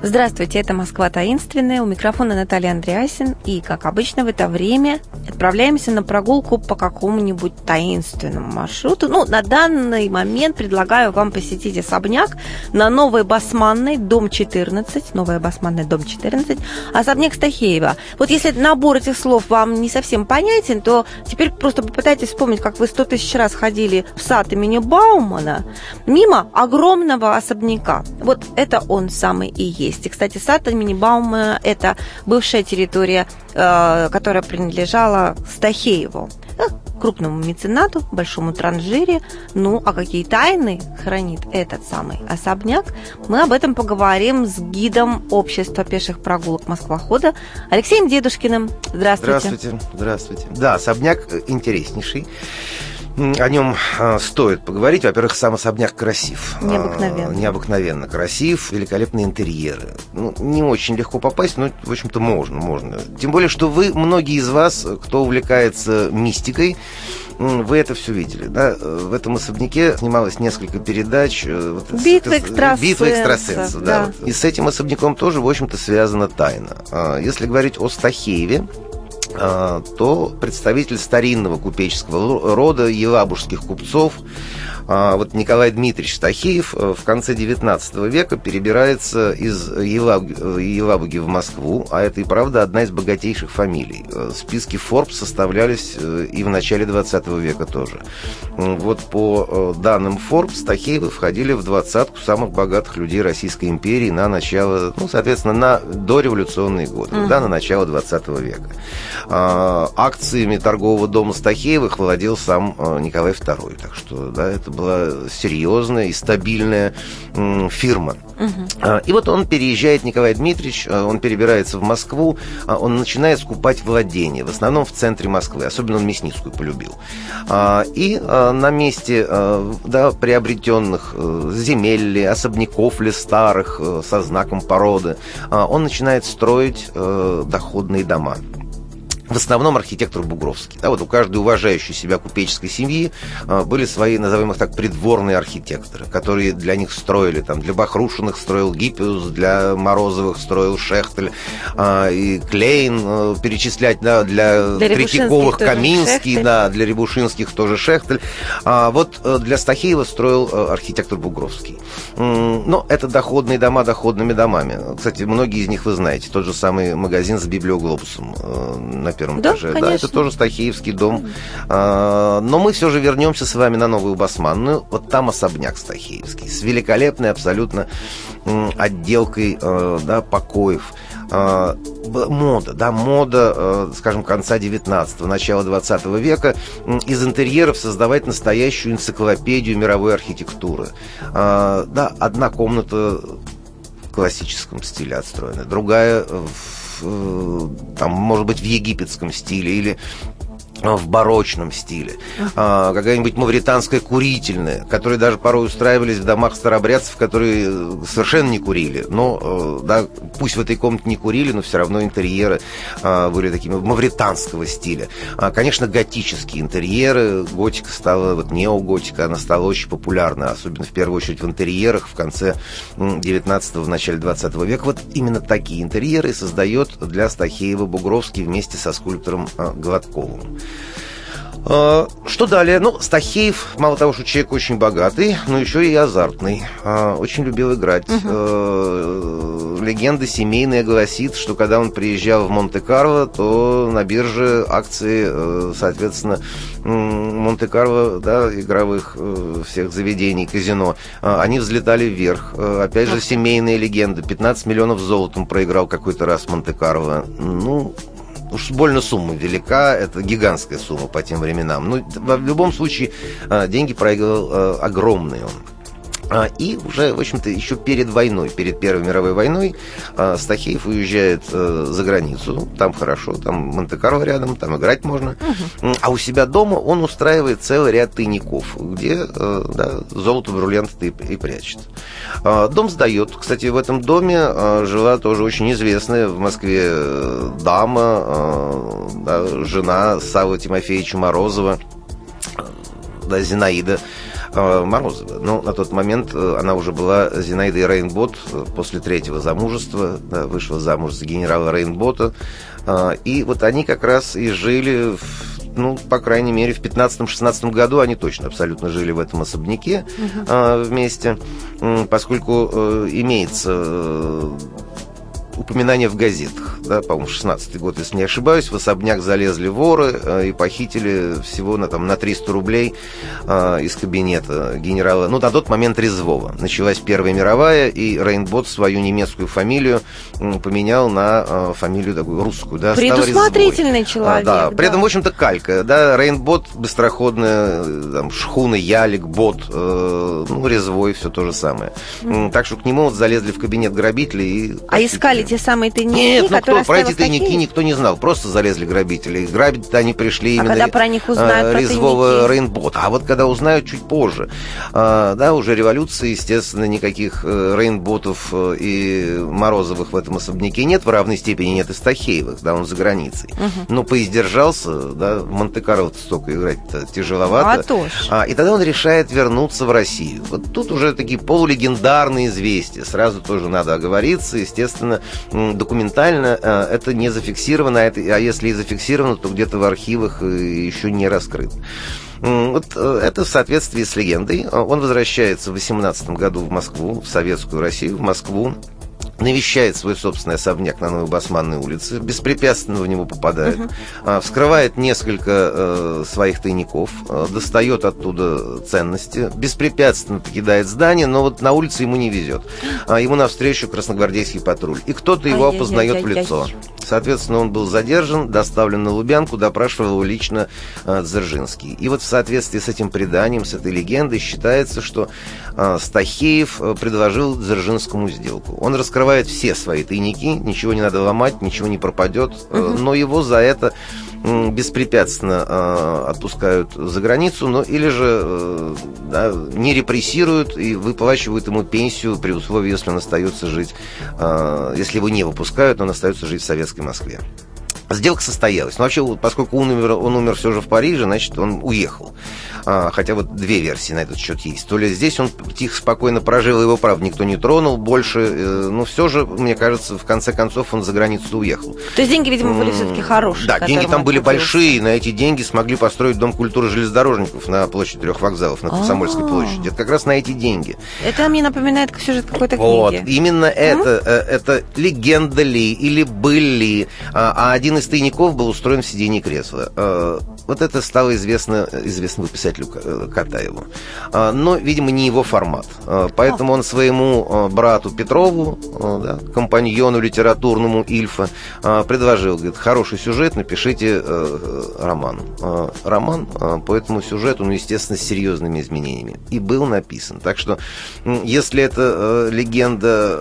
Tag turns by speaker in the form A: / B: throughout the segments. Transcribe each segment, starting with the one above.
A: Здравствуйте, это «Москва таинственная». У микрофона Наталья Андреасин. И, как обычно, в это время отправляемся на прогулку по какому-нибудь таинственному маршруту. Ну, на данный момент предлагаю вам посетить особняк на Новой Басманной, дом 14. Новая Басманная, дом 14. Особняк Стахеева. Вот если набор этих слов вам не совсем понятен, то теперь просто попытайтесь вспомнить, как вы сто тысяч раз ходили в сад имени Баумана мимо огромного особняка. Вот это он самый и есть есть. И, кстати, сад имени Баума – это бывшая территория, э, которая принадлежала Стахееву крупному меценату, большому транжире. Ну, а какие тайны хранит этот самый особняк, мы об этом поговорим с гидом общества пеших прогулок Москвохода Алексеем Дедушкиным. Здравствуйте.
B: Здравствуйте. Здравствуйте. Да, особняк интереснейший. О нем а, стоит поговорить. Во-первых, сам особняк красив.
A: Необыкновенно.
B: Необыкновенно красив, великолепные интерьеры. Ну, не очень легко попасть, но, в общем-то, можно, можно. Тем более, что вы, многие из вас, кто увлекается мистикой, вы это все видели, да? В этом особняке снималось несколько передач.
A: Э, Битва экстрасенсов.
B: Битва экстрасенсов, да. да. И с этим особняком тоже, в общем-то, связана тайна. А, если говорить о Стахееве, а, то представитель старинного купеческого рода елабужских купцов вот Николай Дмитриевич Стахеев э, в конце XIX века перебирается из Елабуги в Москву, а это и правда одна из богатейших фамилий. Э, списки Forbes составлялись э, и в начале XX века тоже. Вот по данным Forbes Стахеевы входили в двадцатку самых богатых людей Российской империи на начало, ну, соответственно, на дореволюционные годы, mm-hmm. да, на начало XX века. А, акциями торгового дома Стахеевых владел сам Николай II, так что, да, это была серьезная и стабильная фирма. Угу. И вот он переезжает, Николай Дмитриевич, а, он перебирается в Москву, а, он начинает скупать владения, в основном в центре Москвы, особенно он Мясницкую полюбил. И на месте да, приобретенных э, земель особняков ли старых э, со знаком породы, он начинает строить э, доходные дома в основном архитектор Бугровский. Да, вот у каждой уважающей себя купеческой семьи э, были свои, назовем их так, придворные архитекторы, которые для них строили. Там, для Бахрушиных строил Гиппиус, для Морозовых строил Шехтель, э, и Клейн э, перечислять, да, для, для Третьяковых Каминский, да, для Рябушинских тоже Шехтель. А вот э, для Стахеева строил э, архитектор Бугровский. Но это доходные дома доходными домами. Кстати, многие из них вы знаете. Тот же самый магазин с библиоглобусом э, на первом да, этаже. Конечно. Да, это тоже Стахеевский дом. А, но мы все же вернемся с вами на Новую Басманную. Вот там особняк Стахеевский с великолепной абсолютно отделкой э, да, покоев а, мода, да, мода, э, скажем, конца 19-го, начала 20 века, из интерьеров создавать настоящую энциклопедию мировой архитектуры. А, да, одна комната в классическом стиле отстроена, другая в там, может быть, в египетском стиле или Э, в барочном стиле, а, какая-нибудь мавританская курительная, которые даже порой устраивались в домах старобрядцев, которые э, совершенно не курили. Но, э, да, пусть в этой комнате не курили, но все равно интерьеры а, были такими мавританского стиля. А, конечно, готические интерьеры, готика стала, вот неоготика, она стала очень популярна, особенно в первую очередь в интерьерах в конце 19-го, в начале 20 века. Вот именно такие интерьеры создает для Стахеева Бугровский вместе со скульптором Гладковым. А, что далее? Ну, Стахеев, мало того, что человек очень богатый, но еще и азартный. А, очень любил играть. Угу. Легенда семейная гласит, что когда он приезжал в Монте-Карло, то на бирже акции, э, соответственно, Монте-Карло, да, игровых э, всех заведений, казино, они взлетали вверх. Опять же, семейная легенда. 15 миллионов золотом проиграл какой-то раз Монте-Карло. Ну, уж больно сумма велика, это гигантская сумма по тем временам. Ну, в любом случае, а, деньги проиграл а, огромные он. А, и уже, в общем-то, еще перед войной, перед Первой мировой войной, а, Стахеев уезжает э, за границу. Там хорошо, там Монте-Карло рядом, там играть можно. Угу. А у себя дома он устраивает целый ряд тайников, где э, да, золото, бриллианты и, прячет. А, дом сдает. Кстати, в этом доме жила тоже очень известная в Москве э, дама, да, жена Савы Тимофеевича Морозова да, Зинаида Морозова. Но на тот момент э, она уже была Зинаидой Рейнбот э, после третьего замужества, вышла замуж за генерала Рейнбота. Э, и вот они как раз и жили в ну, по крайней мере, в 15-16 году они точно абсолютно жили в этом особняке угу. э, вместе, поскольку э, имеется э, упоминания в газетах. Да, по-моему, 16 год, если не ошибаюсь, в особняк залезли воры э, и похитили всего на, там, на 300 рублей э, из кабинета генерала, ну, на тот момент Резвого. Началась Первая мировая, и Рейнбот свою немецкую фамилию поменял на э, фамилию такую русскую. Да,
A: Предусмотрительный человек.
B: А, да. При этом, в общем-то, калька. Да, Рейнбот быстроходная, там, шхуна, ялик, бот, э, ну, Резвой, все то же самое. Mm. Так что к нему вот залезли в кабинет грабители и...
A: А искали те самые тайники,
B: Нет, ну кто, про эти тайники никто не знал. Просто залезли грабители. Грабить они пришли
A: а
B: именно...
A: когда про них узнают,
B: э, Резвого Рейнбота. А вот когда узнают чуть позже, э, да, уже революции, естественно, никаких э, Рейнботов и Морозовых в этом особняке нет, в равной степени нет и Стахеевых, да, он за границей. Угу. Но поиздержался, да, в Монте-Карло столько играть тяжеловато.
A: Ну,
B: а, и тогда он решает вернуться в Россию. Вот тут уже такие полулегендарные известия. Сразу тоже надо оговориться, естественно, документально э, это не зафиксировано, а, а если и зафиксировано, то где-то в архивах э, еще не раскрыто. Вот э, это в соответствии с легендой. Он возвращается в 18 году в Москву, в Советскую Россию, в Москву навещает свой собственный особняк на Новой Басманной улице, беспрепятственно в него попадает, uh-huh. вскрывает несколько э, своих тайников, э, достает оттуда ценности, беспрепятственно покидает здание, но вот на улице ему не везет. А ему навстречу красногвардейский патруль. И кто-то его опознает в лицо. Соответственно, он был задержан, доставлен на Лубянку, допрашивал его лично э, Дзержинский. И вот в соответствии с этим преданием, с этой легендой, считается, что э, Стахеев э, предложил Дзержинскому сделку. Он раскрывает все свои тайники, ничего не надо ломать, ничего не пропадет, э, но его за это беспрепятственно э, отпускают за границу, но или же э, да, не репрессируют и выплачивают ему пенсию при условии, если он остается жить, если его не выпускают, он остается жить в советской Москве. Сделка состоялась. Но вообще, поскольку он умер, он умер все же в Париже, значит, он уехал. А, хотя вот две версии на этот счет есть. То ли здесь он тихо, спокойно прожил, его, правда, никто не тронул больше. Э, но все же, мне кажется, в конце концов он за границу уехал.
A: То есть деньги, видимо, были все-таки хорошие.
B: Да, деньги там были большие. На эти деньги смогли построить Дом культуры железнодорожников на площади трех вокзалов, на Комсомольской а. площади. Это как раз на эти деньги.
A: Это мне напоминает сюжет какой-то книги.
B: Вот, именно это. Э, это легенда ли или были. А, а один из тайников был устроен в сиденье кресла. Э, вот это стало известно известному писателю э, Катаеву. А, но, видимо, не его формат. Поэтому он своему брату Петрову, да, компаньону литературному Ильфа, предложил, говорит, хороший сюжет, напишите э, роман. Роман по этому сюжету, ну, естественно, с серьезными изменениями. И был написан. Так что, если это легенда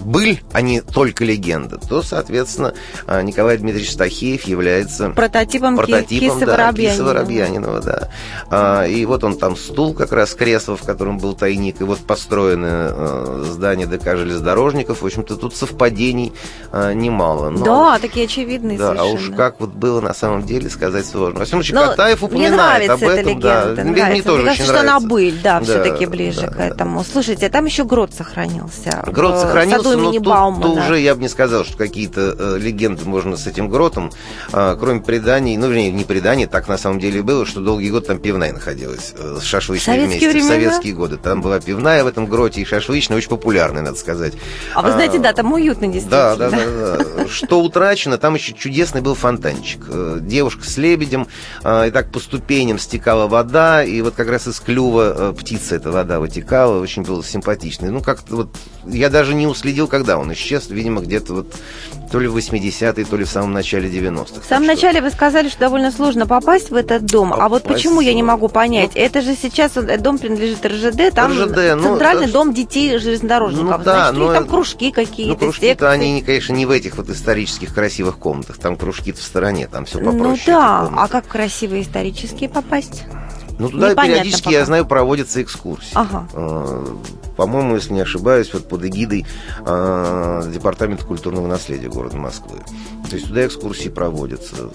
B: быль, а не только легенда, то, соответственно, а, Николай Дмитриевич Стахеев является
A: прототипом, прототипом
B: Киса, да, Воробьянинова. Киса Воробьянинова. Да. А, и вот он там стул, как раз кресло, в котором был тайник, и вот построенное а, здание ДК железнодорожников. В общем-то, тут совпадений немало.
A: Но, да, такие очевидные
B: Да,
A: совершенно.
B: а уж как вот было на самом деле, сказать сложно. Во всяком случае, Катаев упоминает об этом.
A: Легенда, да.
B: Мне, мне тоже
A: мне
B: очень
A: кажется,
B: нравится.
A: что она быль, да,
B: да
A: все-таки ближе
B: да,
A: к этому.
B: Да.
A: Слушайте, а там еще грот сохранился.
B: Грот сохранился, но
A: тут,
B: тут уже я бы не сказал, что какие-то э, легенды можно с этим гротом, э, кроме преданий, ну, вернее, не преданий, так на самом деле было, что долгий год там пивная находилась э, с шашлычной
A: вместе.
B: Времена? В советские годы. Там была пивная в этом гроте и шашлычная, очень популярная, надо сказать.
A: А вы знаете, а, да, там уютно действительно.
B: Да, да, да. да. Что утрачено, там еще чудесный был фонтанчик. Э, девушка с лебедем, э, и так по ступеням стекала вода, и вот как раз из клюва птицы эта вода вытекала, очень было симпатично. Ну, как-то вот, я даже не уследил, когда он исчез, видимо, где-то вот то ли в 80-е, то ли в самом начале 90-х.
A: В самом начале вы сказали, что довольно сложно попасть в этот дом. Попасть... А вот почему я не могу понять? Ну, это же сейчас дом принадлежит РЖД, там РЖД, ну, центральный ну, дом детей железнодорожников. Ну, да, Значит, но... там кружки какие-то,
B: Ну, кружки-то они, конечно, не в этих вот исторических красивых комнатах. Там кружки-то в стороне, там все попроще.
A: Ну да, а как красивые исторические попасть?
B: Ну, туда Непонятно периодически, пока. я знаю, проводятся экскурсии. Ага. А, по-моему, если не ошибаюсь, вот под эгидой э, Департамента культурного наследия города Москвы. То есть туда экскурсии проводятся.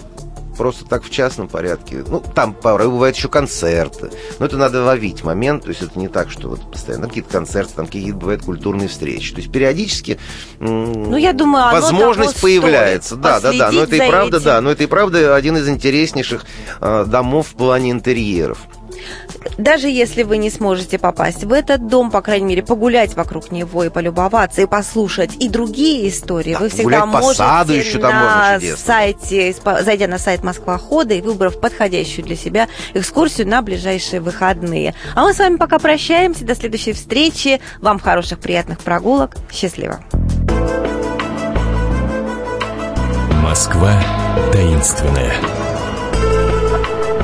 B: Просто так в частном порядке. Ну, там порой бывают еще концерты. Но это надо ловить момент. То есть это не так, что вот постоянно какие-то концерты, там какие-то бывают культурные встречи. То есть периодически
A: ну, я думаю,
B: возможность появляется. Да, да, да. Но это и правда, этим. да. Но это и правда один из интереснейших э, домов в плане интерьеров
A: даже если вы не сможете попасть в этот дом, по крайней мере, погулять вокруг него и полюбоваться, и послушать и другие истории, да, вы всегда можете саду еще там на сайте, зайдя на сайт Москва Хода и выбрав подходящую для себя экскурсию на ближайшие выходные. А мы с вами пока прощаемся. До следующей встречи. Вам хороших, приятных прогулок. Счастливо.
C: Москва таинственная.